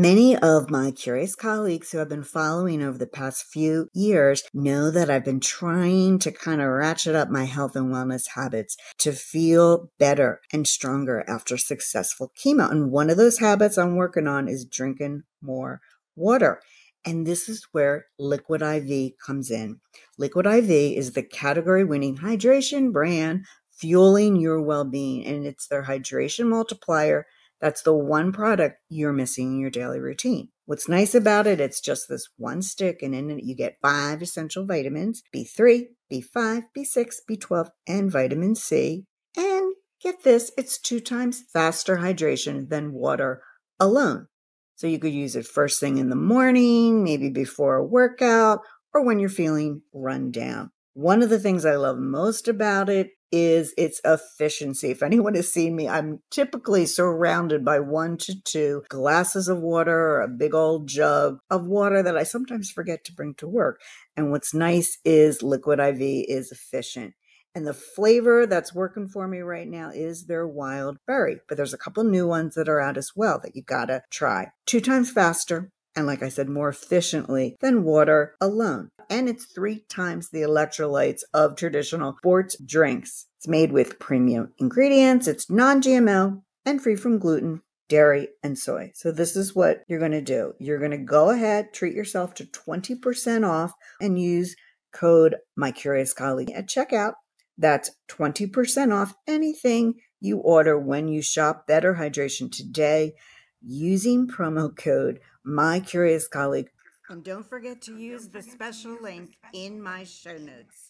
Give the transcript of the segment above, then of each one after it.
Many of my curious colleagues who have been following over the past few years know that I've been trying to kind of ratchet up my health and wellness habits to feel better and stronger after successful chemo. And one of those habits I'm working on is drinking more water. And this is where Liquid IV comes in. Liquid IV is the category winning hydration brand fueling your well being, and it's their hydration multiplier that's the one product you're missing in your daily routine. What's nice about it, it's just this one stick, and in it you get five essential vitamins B3, B5, B6, B12, and vitamin C. And get this, it's two times faster hydration than water alone. So you could use it first thing in the morning, maybe before a workout, or when you're feeling run down. One of the things I love most about it is its efficiency. If anyone has seen me, I'm typically surrounded by one to two glasses of water or a big old jug of water that I sometimes forget to bring to work. And what's nice is Liquid IV is efficient. And the flavor that's working for me right now is their wild berry. But there's a couple new ones that are out as well that you gotta try. Two times faster, and like I said, more efficiently than water alone and it's three times the electrolytes of traditional sports drinks. It's made with premium ingredients, it's non GMO, and free from gluten, dairy, and soy. So, this is what you're going to do. You're going to go ahead, treat yourself to 20% off, and use code My Curious Colleague at checkout. That's 20% off anything you order when you shop Better Hydration today using promo code My Curious Colleague and don't forget to use the special link in my show notes.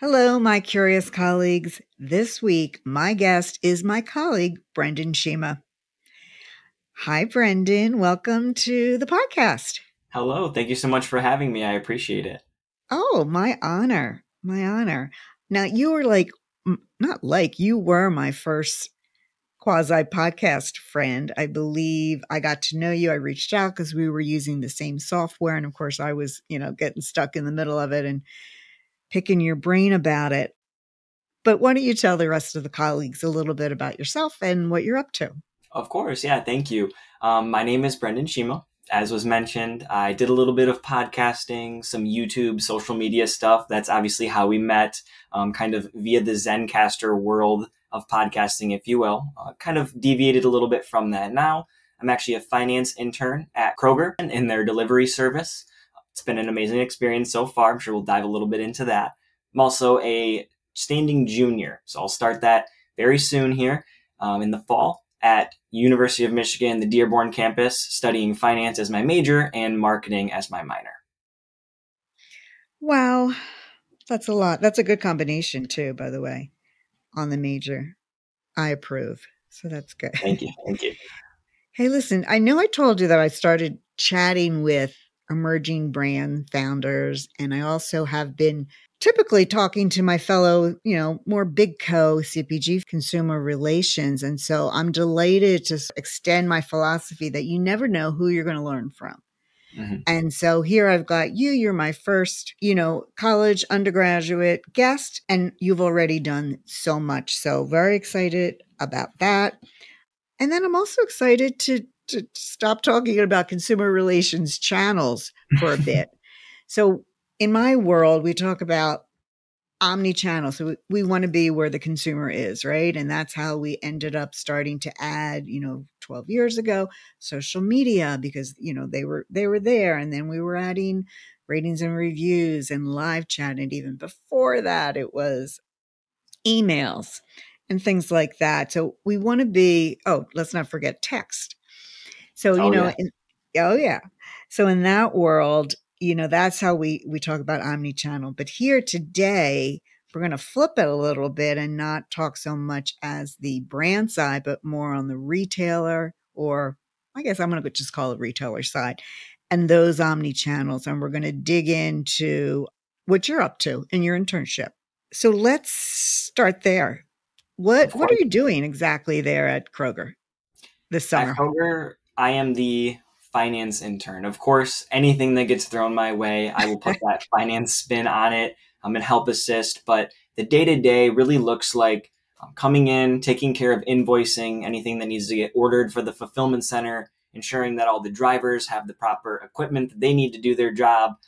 Hello, my curious colleagues. This week, my guest is my colleague, Brendan Schema. Hi, Brendan. Welcome to the podcast. Hello. Thank you so much for having me. I appreciate it. Oh, my honor. My honor. Now, you were like not like you were my first quasi podcast friend. I believe I got to know you. I reached out because we were using the same software. And of course, I was, you know, getting stuck in the middle of it and picking your brain about it. But why don't you tell the rest of the colleagues a little bit about yourself and what you're up to? Of course. Yeah. Thank you. Um, my name is Brendan Schema as was mentioned, I did a little bit of podcasting, some YouTube, social media stuff. That's obviously how we met, um, kind of via the Zencastr world of podcasting, if you will. Uh, kind of deviated a little bit from that. Now I'm actually a finance intern at Kroger in their delivery service. It's been an amazing experience so far. I'm sure we'll dive a little bit into that. I'm also a standing junior, so I'll start that very soon here um, in the fall at University of Michigan, the Dearborn campus, studying finance as my major and marketing as my minor. Wow, that's a lot. That's a good combination too, by the way, on the major. I approve. So that's good. Thank you. Thank you. Hey, listen, I know I told you that I started chatting with emerging brand founders, and I also have been typically talking to my fellow, you know, more big co CPG consumer relations. And so I'm delighted to extend my philosophy that you never know who you're going to learn from. Mm-hmm. And so here I've got you. You're my first, you know, college undergraduate guest, and you've already done so much. So very excited about that. And then I'm also excited to, to stop talking about consumer relations channels for a bit. So in my world, we talk about omni-channel. So we, we want to be where the consumer is, right? And that's how we ended up starting to add, you know, 12 years ago, social media because, you know, they were they were there and then we were adding ratings and reviews and live chat and even before that it was emails and things like that. So we want to be oh, let's not forget text. So, you oh, know, yeah. In, oh yeah. So in that world, you know that's how we we talk about omni-channel but here today we're going to flip it a little bit and not talk so much as the brand side but more on the retailer or I guess I'm going to just call it retailer side, and those omni channels. And we're going to dig into what you're up to in your internship. So let's start there. What what are you doing exactly there at Kroger this summer? At Kroger, I am the finance intern. Of course, anything that gets thrown my way, I will put that finance spin on it um, and help assist. But the day to day really looks like um, coming in, taking care of invoicing, anything that needs to get ordered for the fulfillment center, ensuring that all the drivers have the proper equipment that they need to do their job,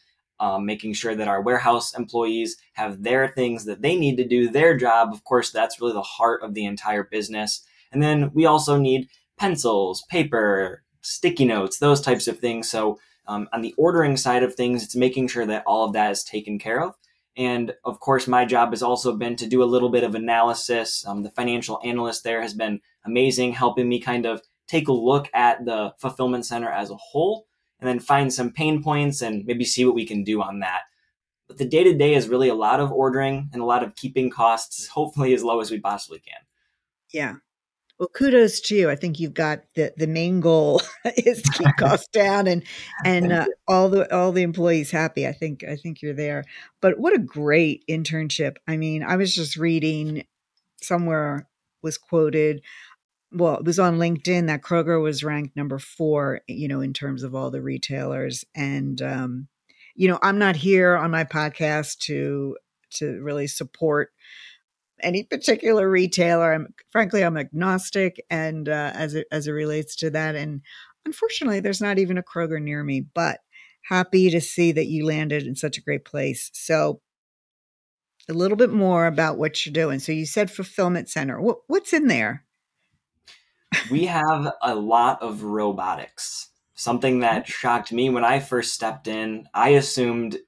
um, making sure that our warehouse employees have their things that they need to do their job. Of course, that's really the heart of the entire business. And then we also need pencils, paper, sticky notes, those types of things. So um, on the ordering side of things, it's making sure that all of that is taken care of. And of course, my job has also been to do a little bit of analysis. Um, the financial analyst there has been amazing, helping me kind of take a look at the fulfillment center as a whole and then find some pain points and maybe see what we can do on that. But the day to day is really a lot of ordering and a lot of keeping costs hopefully as low as we possibly can. Yeah. Well, kudos to you. I think you've got the, the main goal is to keep costs down and and uh, all the all the employees happy. I think I think you're there. But what a great internship. I mean, I was just reading somewhere was quoted well, it was on LinkedIn that Kroger was ranked number four, you know, in terms of all the retailers. And um, you know, I'm not here on my podcast to to really support any particular retailer. I'm frankly I'm agnostic, and uh, as it as it relates to that, and unfortunately, there's not even a Kroger near me. But happy to see that you landed in such a great place. So, a little bit more about what you're doing. So, you said fulfillment center. What, what's in there? we have a lot of robotics. Something that shocked me when I first stepped in. I assumed,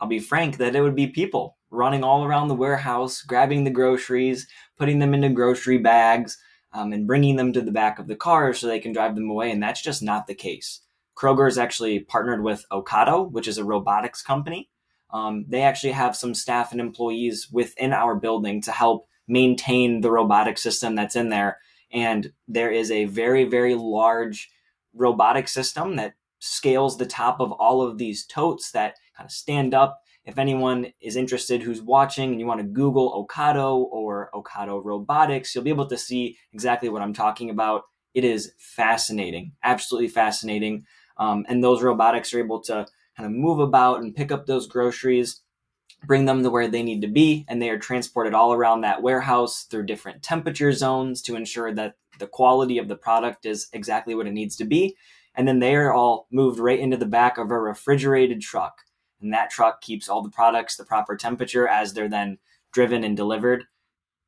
I'll be frank, that it would be people running all around the warehouse, grabbing the groceries, putting them into grocery bags, um, and bringing them to the back of the car so they can drive them away. And that's just not the case. Kroger is actually partnered with Ocado, which is a robotics company. Um, they actually have some staff and employees within our building to help maintain the robotic system that's in there and there is a very, very large robotic system that scales the top of all of these totes that kind of stand up. If anyone is interested who's watching and you want to Google Ocado or Ocado Robotics, you'll be able to see exactly what I'm talking about. It is fascinating, absolutely fascinating. Um, and those robotics are able to kind of move about and pick up those groceries bring them to where they need to be, and they are transported all around that warehouse through different temperature zones to ensure that the quality of the product is exactly what it needs to be. And then they are all moved right into the back of a refrigerated truck. And that truck keeps all the products the proper temperature as they're then driven and delivered.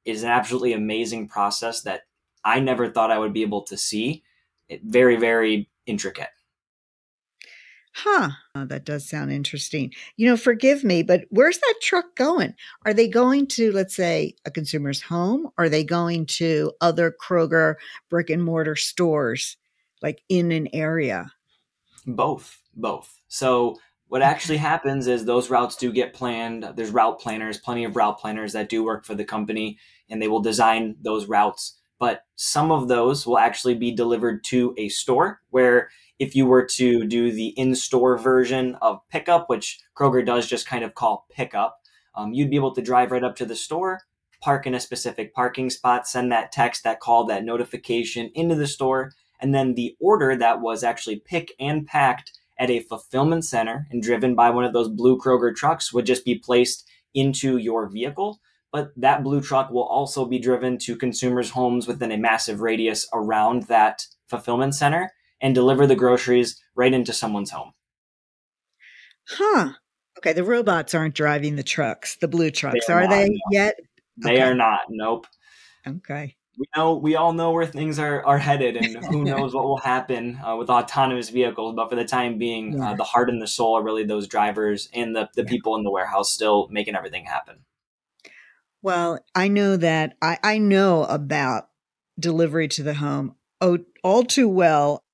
It is an absolutely amazing process that I never thought I would be able to see. It very, very intricate. Huh. Oh, that does sound interesting. You know, forgive me, but where's that truck going? Are they going to, let's say, a consumer's home? Are they going to other Kroger brick and mortar stores, like in an area? Both, both. So, what actually happens is those routes do get planned. There's route planners, plenty of route planners that do work for the company, and they will design those routes. But some of those will actually be delivered to a store where if you were to do the in-store version of pickup, which Kroger does just kind of call pickup, um, you'd be able to drive right up to the store, park in a specific parking spot, send that text, that call, that notification into the store, and then the order that was actually pick and packed at a fulfillment center and driven by one of those blue Kroger trucks would just be placed into your vehicle. But that blue truck will also be driven to consumers' homes within a massive radius around that fulfillment center and deliver the groceries right into someone's home. Huh. Okay, the robots aren't driving the trucks, the blue trucks, they are, are not, they no. yet? They okay. are not. Nope. Okay. We know we all know where things are are headed, and who knows what will happen uh, with autonomous vehicles. But for the time being, uh, yeah. uh, the heart and the soul are really those drivers and the the yeah. people in the warehouse still making everything happen. Well, I know that I I know about delivery to the home oh, all too well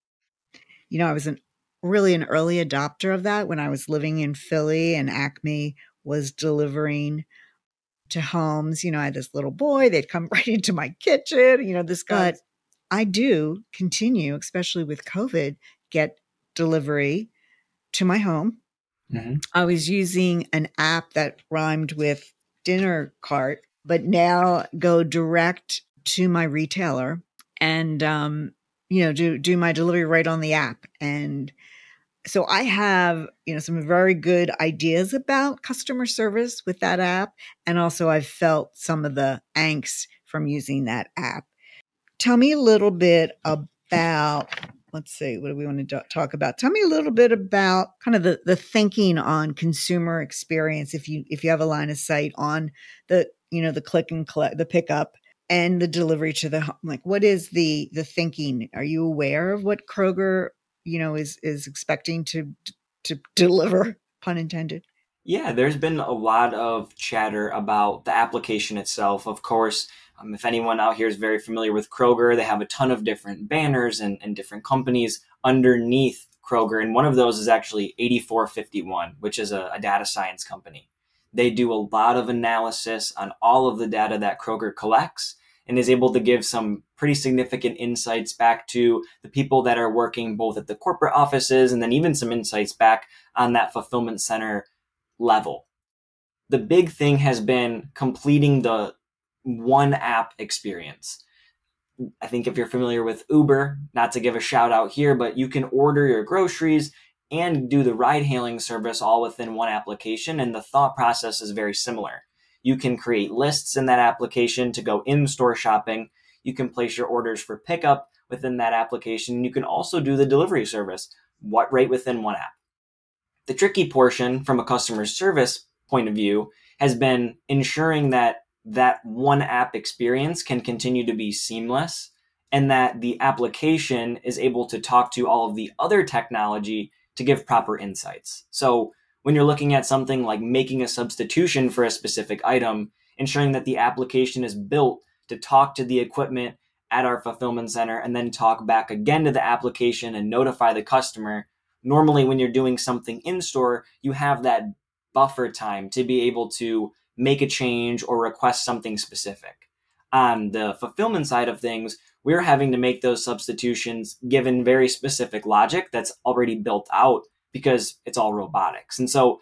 you know, I was an really an early adopter of that when I was living in Philly and Acme was delivering to homes. You know, I had this little boy, they'd come right into my kitchen. You know, this guy I do continue, especially with COVID, get delivery to my home. Mm-hmm. I was using an app that rhymed with dinner cart, but now go direct to my retailer and um, you know do do my delivery right on the app and so I have, you know, some very good ideas about customer service with that app. And also I've felt some of the angst from using that app. Tell me a little bit about, let's see, what do we want to talk about? Tell me a little bit about kind of the, the thinking on consumer experience. If you, if you have a line of sight on the, you know, the click and collect, the pickup and the delivery to the home, like what is the, the thinking? Are you aware of what Kroger you know is is expecting to to deliver pun intended. Yeah there's been a lot of chatter about the application itself. Of course um, if anyone out here is very familiar with kroger they have a ton of different banners and, and different companies underneath kroger and one of those is actually 8451 which is a, a data science company. They do a lot of analysis on all of the data that kroger collects and is able to give some pretty significant insights back to the people that are working both at the corporate offices and then even some insights back on that fulfillment center level. The big thing has been completing the one app experience. I think if you're familiar with Uber, not to give a shout out here, but you can order your groceries and do the ride hailing service all within one application. And the thought process is very similar. You can create lists in that application to go in store shopping. You can place your orders for pickup within that application. You can also do the delivery service what right within one app. The tricky portion from a customer service point of view has been ensuring that that one app experience can continue to be seamless and that the application is able to talk to all of the other technology to give proper insights. So when you're looking at something like making a substitution for a specific item, ensuring that the application is built to talk to the equipment at our fulfillment center and then talk back again to the application and notify the customer. Normally, when you're doing something in store, you have that buffer time to be able to make a change or request something specific. On the fulfillment side of things, we're having to make those substitutions given very specific logic that's already built out because it's all robotics. And so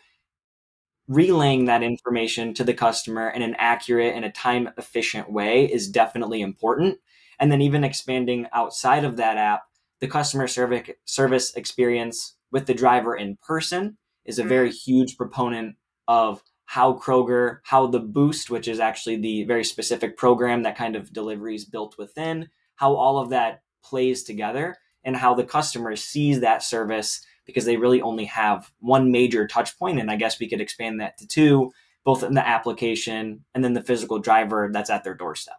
relaying that information to the customer in an accurate and a time efficient way is definitely important. And then even expanding outside of that app, the customer service service experience with the driver in person is a very mm-hmm. huge proponent of how Kroger, how the Boost, which is actually the very specific program that kind of deliveries built within, how all of that plays together and how the customer sees that service because they really only have one major touch. And I guess we could expand that to two, both in the application and then the physical driver that's at their doorstep.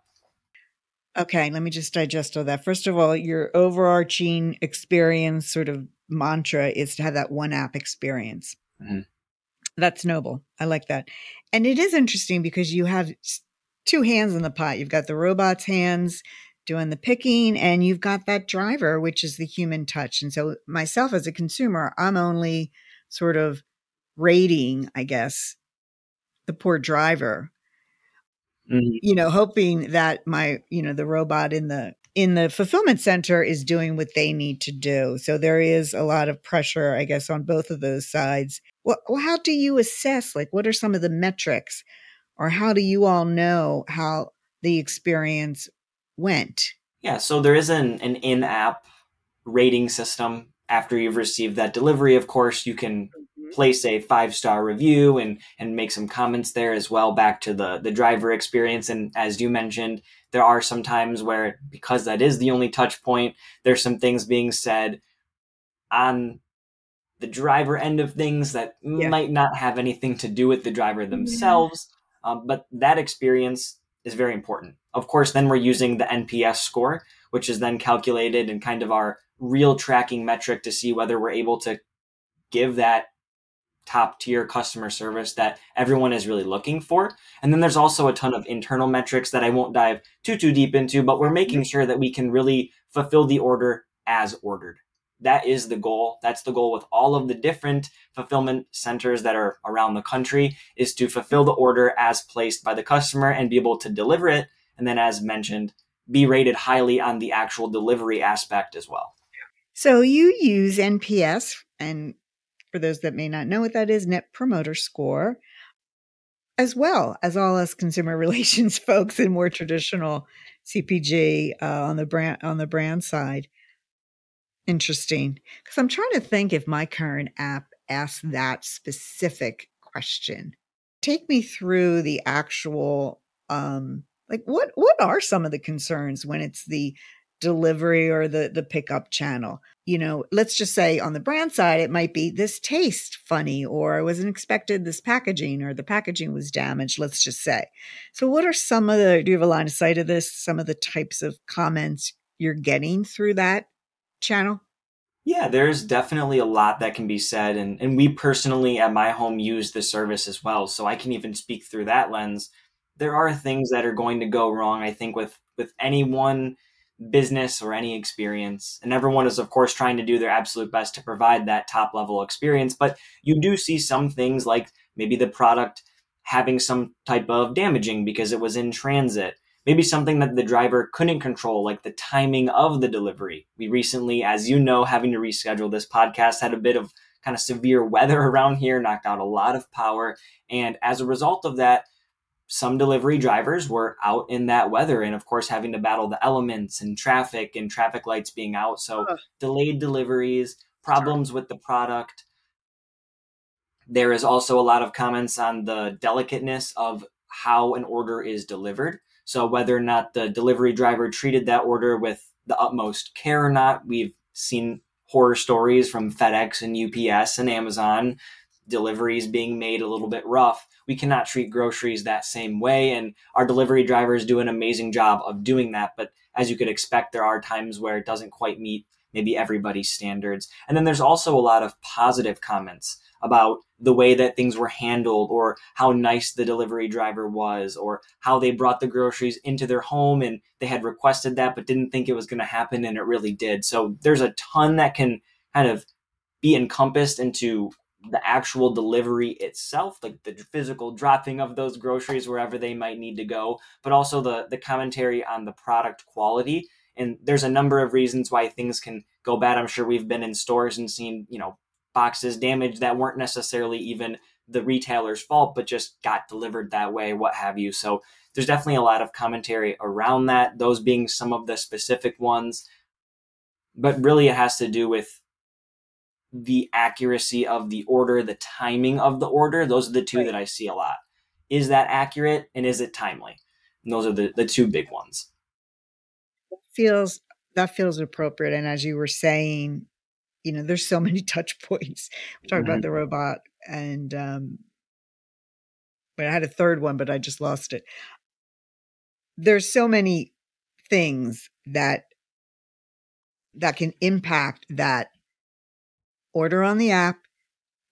Okay, let me just digest all that. First of all, your overarching experience sort of mantra is to have that one app experience. Mm-hmm. That's noble. I like that. And it is interesting because you have two hands in the pot. You've got the robot's hands doing the picking and you've got that driver which is the human touch. And so myself as a consumer i'm only sort of rating i guess the poor driver. Mm-hmm. you know hoping that my you know the robot in the in the fulfillment center is doing what they need to do. So there is a lot of pressure i guess on both of those sides. Well how do you assess like what are some of the metrics or how do you all know how the experience went? Yeah, so there is an, an in app rating system. After you've received that delivery, of course, you can mm-hmm. place a five star review and, and make some comments there as well back to the, the driver experience. And as you mentioned, there are some times where, because that is the only touch point, there's some things being said on the driver end of things that yeah. might not have anything to do with the driver themselves. Yeah. Um, but that experience is very important. Of course, then we're using the NPS score, which is then calculated and kind of our real tracking metric to see whether we're able to give that top tier customer service that everyone is really looking for. And then there's also a ton of internal metrics that I won't dive too too deep into, but we're making mm-hmm. sure that we can really fulfill the order as ordered that is the goal that's the goal with all of the different fulfillment centers that are around the country is to fulfill the order as placed by the customer and be able to deliver it and then as mentioned be rated highly on the actual delivery aspect as well. So you use NPS, and for those that may not know what that is, Net Promoter Score, as well as all us consumer relations folks in more traditional CPG uh, on the brand on the brand side. Interesting, because I'm trying to think if my current app asks that specific question. Take me through the actual um, like what what are some of the concerns when it's the delivery or the the pickup channel? You know let's just say on the brand side it might be this taste funny or i wasn't expected this packaging or the packaging was damaged let's just say. So what are some of the do you have a line of sight of this? Some of the types of comments you're getting through that channel yeah, there's definitely a lot that can be said. And, and we personally at my home use the service as well. So I can even speak through that lens. There are things that are going to go wrong, I think, with with any one business or any experience. And everyone is, of course, trying to do their absolute best to provide that top level experience. But you do see some things like maybe the product having some type of damaging because it was in transit. Maybe something that the driver couldn't control, like the timing of the delivery. We recently, as you know, having to reschedule this podcast, had a bit of kind of severe weather around here, knocked out a lot of power. And as a result of that, some delivery drivers were out in that weather. And of course having to battle the elements and traffic and traffic lights being out. So delayed deliveries problems with the product. There is also a lot of comments on the delicateness of how an order is delivered so whether or not the delivery driver treated that order with the utmost care or not we've seen horror stories from FedEx and UPS and Amazon deliveries being made a little bit rough we cannot treat groceries that same way. And our delivery drivers do an amazing job of doing that. But as you could expect, there are times where it doesn't quite meet maybe everybody's standards. And then there's also a lot of positive comments about the way that things were handled or how nice the delivery driver was or how they brought the groceries into their home and they had requested that but didn't think it was going to happen and it really did. So there's a ton that can kind of be encompassed into the actual delivery itself, like the physical dropping of those groceries wherever they might need to go, but also the the commentary on the product quality. And there's a number of reasons why things can go bad. I'm sure we've been in stores and seen, you know, boxes damaged that weren't necessarily even the retailer's fault, but just got delivered that way, what have you. So there's definitely a lot of commentary around that, those being some of the specific ones. But really, it has to do with the accuracy of the order, the timing of the order. Those are the two right. that I see a lot. Is that accurate and is it timely? And those are the, the two big ones. Feels that feels appropriate. And as you were saying, you know, there's so many touch points. We talked mm-hmm. about the robot and um but I had a third one, but I just lost it. There's so many things that that can impact that order on the app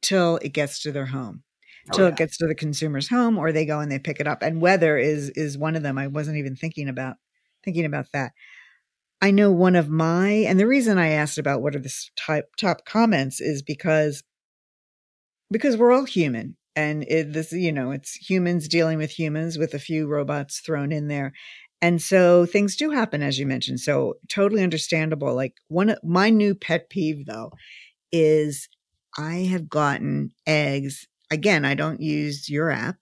till it gets to their home oh, till yeah. it gets to the consumer's home or they go and they pick it up and weather is is one of them i wasn't even thinking about thinking about that i know one of my and the reason i asked about what are the type top comments is because because we're all human and it, this you know it's humans dealing with humans with a few robots thrown in there and so things do happen as you mentioned so totally understandable like one of my new pet peeve though is I have gotten eggs. Again, I don't use your app.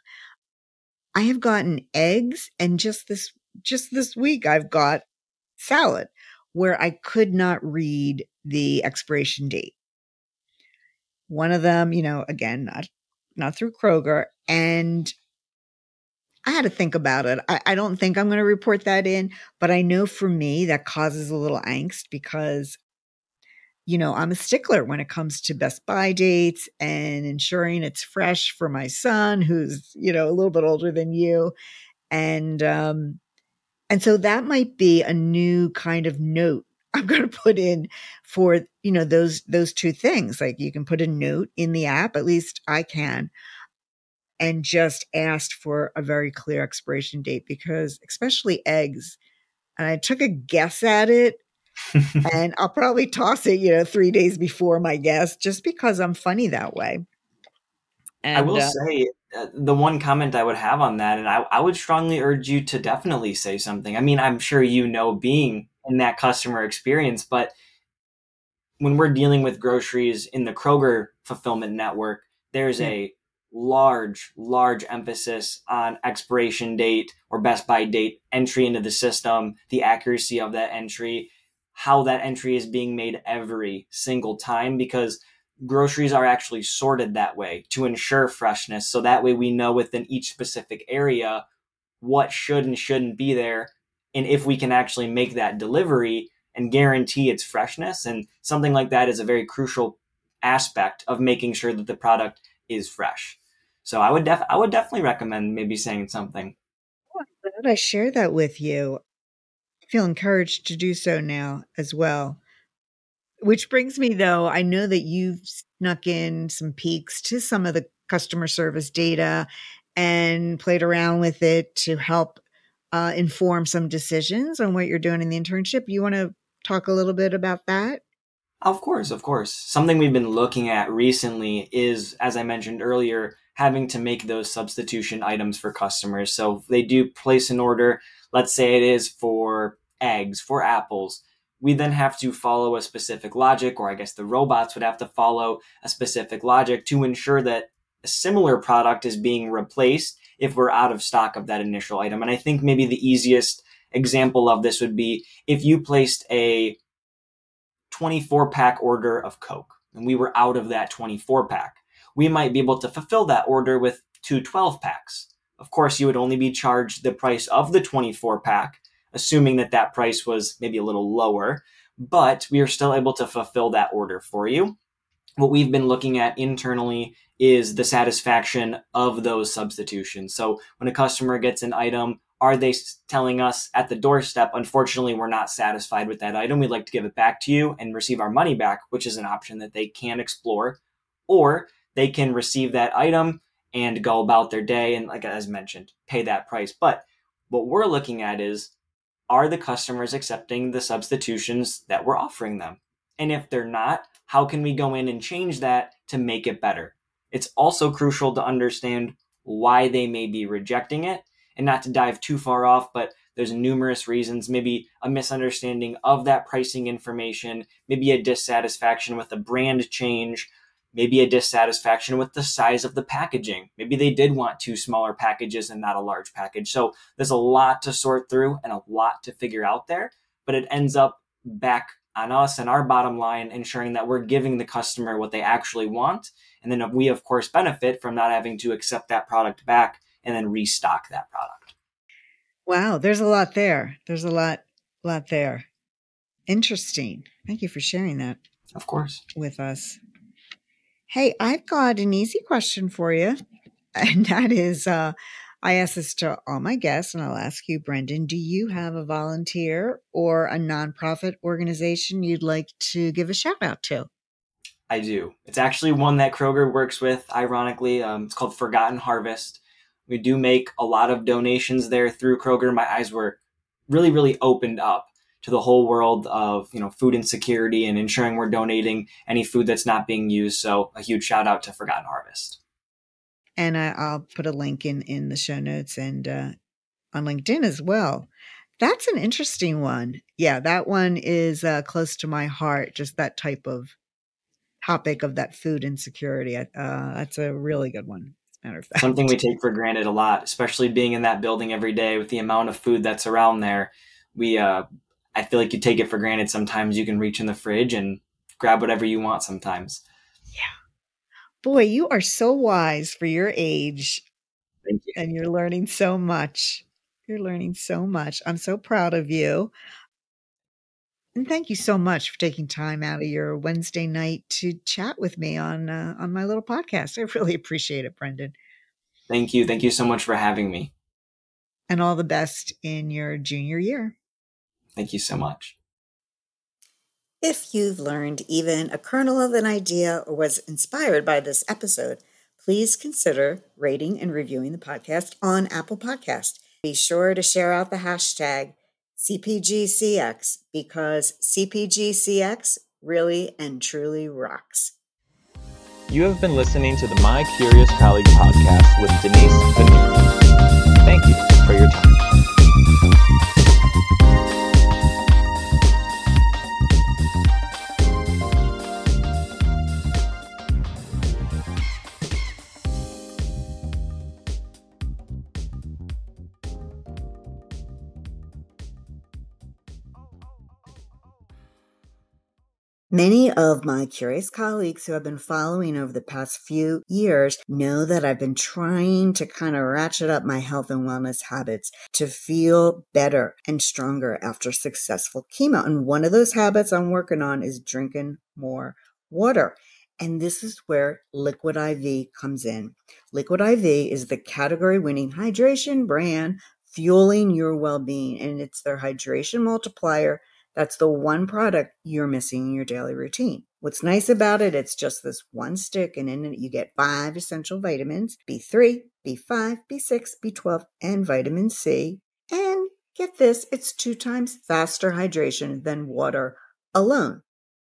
I have gotten eggs and just this just this week I've got salad where I could not read the expiration date. One of them, you know, again, not not through Kroger, and I had to think about it. I, I don't think I'm going to report that in, but I know for me that causes a little angst because you know, I'm a stickler when it comes to Best by dates and ensuring it's fresh for my son, who's, you know, a little bit older than you. And, um, and so that might be a new kind of note I'm going to put in for, you know, those, those two things. Like you can put a note in the app, at least I can, and just asked for a very clear expiration date because especially eggs, and I took a guess at it and I'll probably toss it, you know, three days before my guess just because I'm funny that way. And, I will uh, say uh, the one comment I would have on that, and I, I would strongly urge you to definitely say something. I mean, I'm sure you know being in that customer experience, but when we're dealing with groceries in the Kroger fulfillment network, there's mm-hmm. a large, large emphasis on expiration date or best by date entry into the system, the accuracy of that entry, how that entry is being made every single time, because groceries are actually sorted that way to ensure freshness. So that way we know within each specific area what should and shouldn't be there. And if we can actually make that delivery and guarantee its freshness. And something like that is a very crucial aspect of making sure that the product is fresh. So I would def I would definitely recommend maybe saying something. Oh, I'm glad I share that with you. I feel encouraged to do so now as well. Which brings me though, I know that you've snuck in some peeks to some of the customer service data and played around with it to help uh, inform some decisions on what you're doing in the internship. You want to talk a little bit about that? Of course, of course. Something we've been looking at recently is, as I mentioned earlier, having to make those substitution items for customers. So they do place an order, let's say it is for eggs, for apples. We then have to follow a specific logic, or I guess the robots would have to follow a specific logic to ensure that a similar product is being replaced if we're out of stock of that initial item. And I think maybe the easiest example of this would be if you placed a 24 pack order of Coke and we were out of that 24 pack we might be able to fulfill that order with two 12 packs. Of course, you would only be charged the price of the 24 pack, assuming that that price was maybe a little lower, but we are still able to fulfill that order for you. What we've been looking at internally is the satisfaction of those substitutions. So when a customer gets an item, are they telling us at the doorstep, unfortunately, we're not satisfied with that item. We'd like to give it back to you and receive our money back, which is an option that they can explore. Or they can receive that item and go about their day and like as mentioned pay that price but what we're looking at is are the customers accepting the substitutions that we're offering them? And if they're not how can we go in and change that to make it better? It's also crucial to understand why they may be rejecting it and not to dive too far off but there's numerous reasons. Maybe a misunderstanding of that pricing information maybe a dissatisfaction with a brand change maybe a dissatisfaction with the size of the packaging. Maybe they did want two smaller packages and not a large package. So there's a lot to sort through and a lot to figure out there, but it ends up back on us and our bottom line, ensuring that we're giving the customer what they actually want. And then we, of course, benefit from not having to accept that product back and then restock that product. Wow, there's a lot there. There's a lot, lot there. Interesting. Thank you for sharing that. Of course. With us. Hey, I've got an easy question for you. And that is uh, I ask this to all my guests, and I'll ask you, Brendan do you have a volunteer or a nonprofit organization you'd like to give a shout out to? I do. It's actually one that Kroger works with, ironically. Um, it's called Forgotten Harvest. We do make a lot of donations there through Kroger. My eyes were really, really opened up to the whole world of you know food insecurity and ensuring we're donating any food that's not being used. So a huge shout out to Forgotten Harvest. And I, will put a link in in the show notes and uh, on LinkedIn as well. That's an interesting one. Yeah, that one is uh, close to my heart. Just that type of topic of that food insecurity. Uh, that's a really good one. Matter of fact. Something we take for granted a lot, especially being in that building every day with the amount of food that's around there. We uh, I feel like you take it for granted sometimes you can reach in the fridge and grab whatever you want sometimes. Yeah. Boy, you are so wise for your age. Thank you. And you're learning so much. You're learning so much. I'm so proud of you. And thank you so much for taking time out of your Wednesday night to chat with me on uh, on my little podcast. I really appreciate it, Brendan. Thank you. Thank you so much for having me. And all the best in your junior year. Thank you so much. If you've learned even a kernel of an idea or was inspired by this episode, please consider rating and reviewing the podcast on Apple Podcast. Be sure to share out the hashtag CPGCX because CPGCX really and truly rocks. You have been listening to the My Curious Colleague podcast with Denise Veneri. Thank you for your time. Many of my curious colleagues who have been following over the past few years know that I've been trying to kind of ratchet up my health and wellness habits to feel better and stronger after successful chemo. And one of those habits I'm working on is drinking more water. And this is where Liquid IV comes in. Liquid IV is the category winning hydration brand fueling your well being, and it's their hydration multiplier that's the one product you're missing in your daily routine. What's nice about it, it's just this one stick, and in it you get five essential vitamins B3, B5, B6, B12, and vitamin C. And get this, it's two times faster hydration than water alone.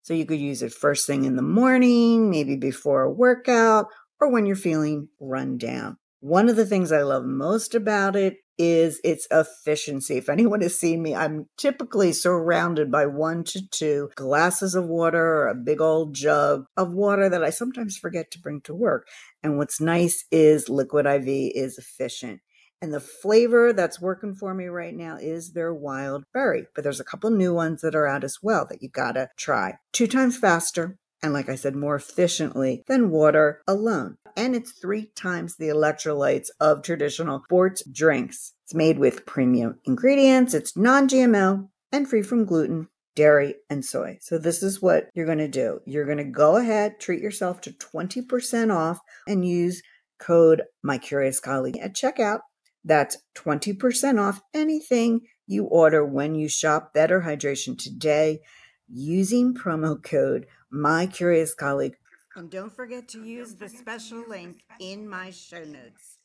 So you could use it first thing in the morning, maybe before a workout, or when you're feeling run down. One of the things I love most about it is its efficiency. If anyone has seen me, I'm typically surrounded by one to two glasses of water or a big old jug of water that I sometimes forget to bring to work. And what's nice is Liquid IV is efficient. And the flavor that's working for me right now is their wild berry. But there's a couple new ones that are out as well that you gotta try. Two times faster, and like I said, more efficiently than water alone. And it's three times the electrolytes of traditional sports drinks. It's made with premium ingredients, it's non GMO and free from gluten, dairy, and soy. So, this is what you're going to do. You're going to go ahead, treat yourself to 20% off, and use code My Curious Colleague at checkout. That's 20% off anything you order when you shop Better Hydration today using promo code My Curious Colleague. And don't forget to use the special link in my show notes.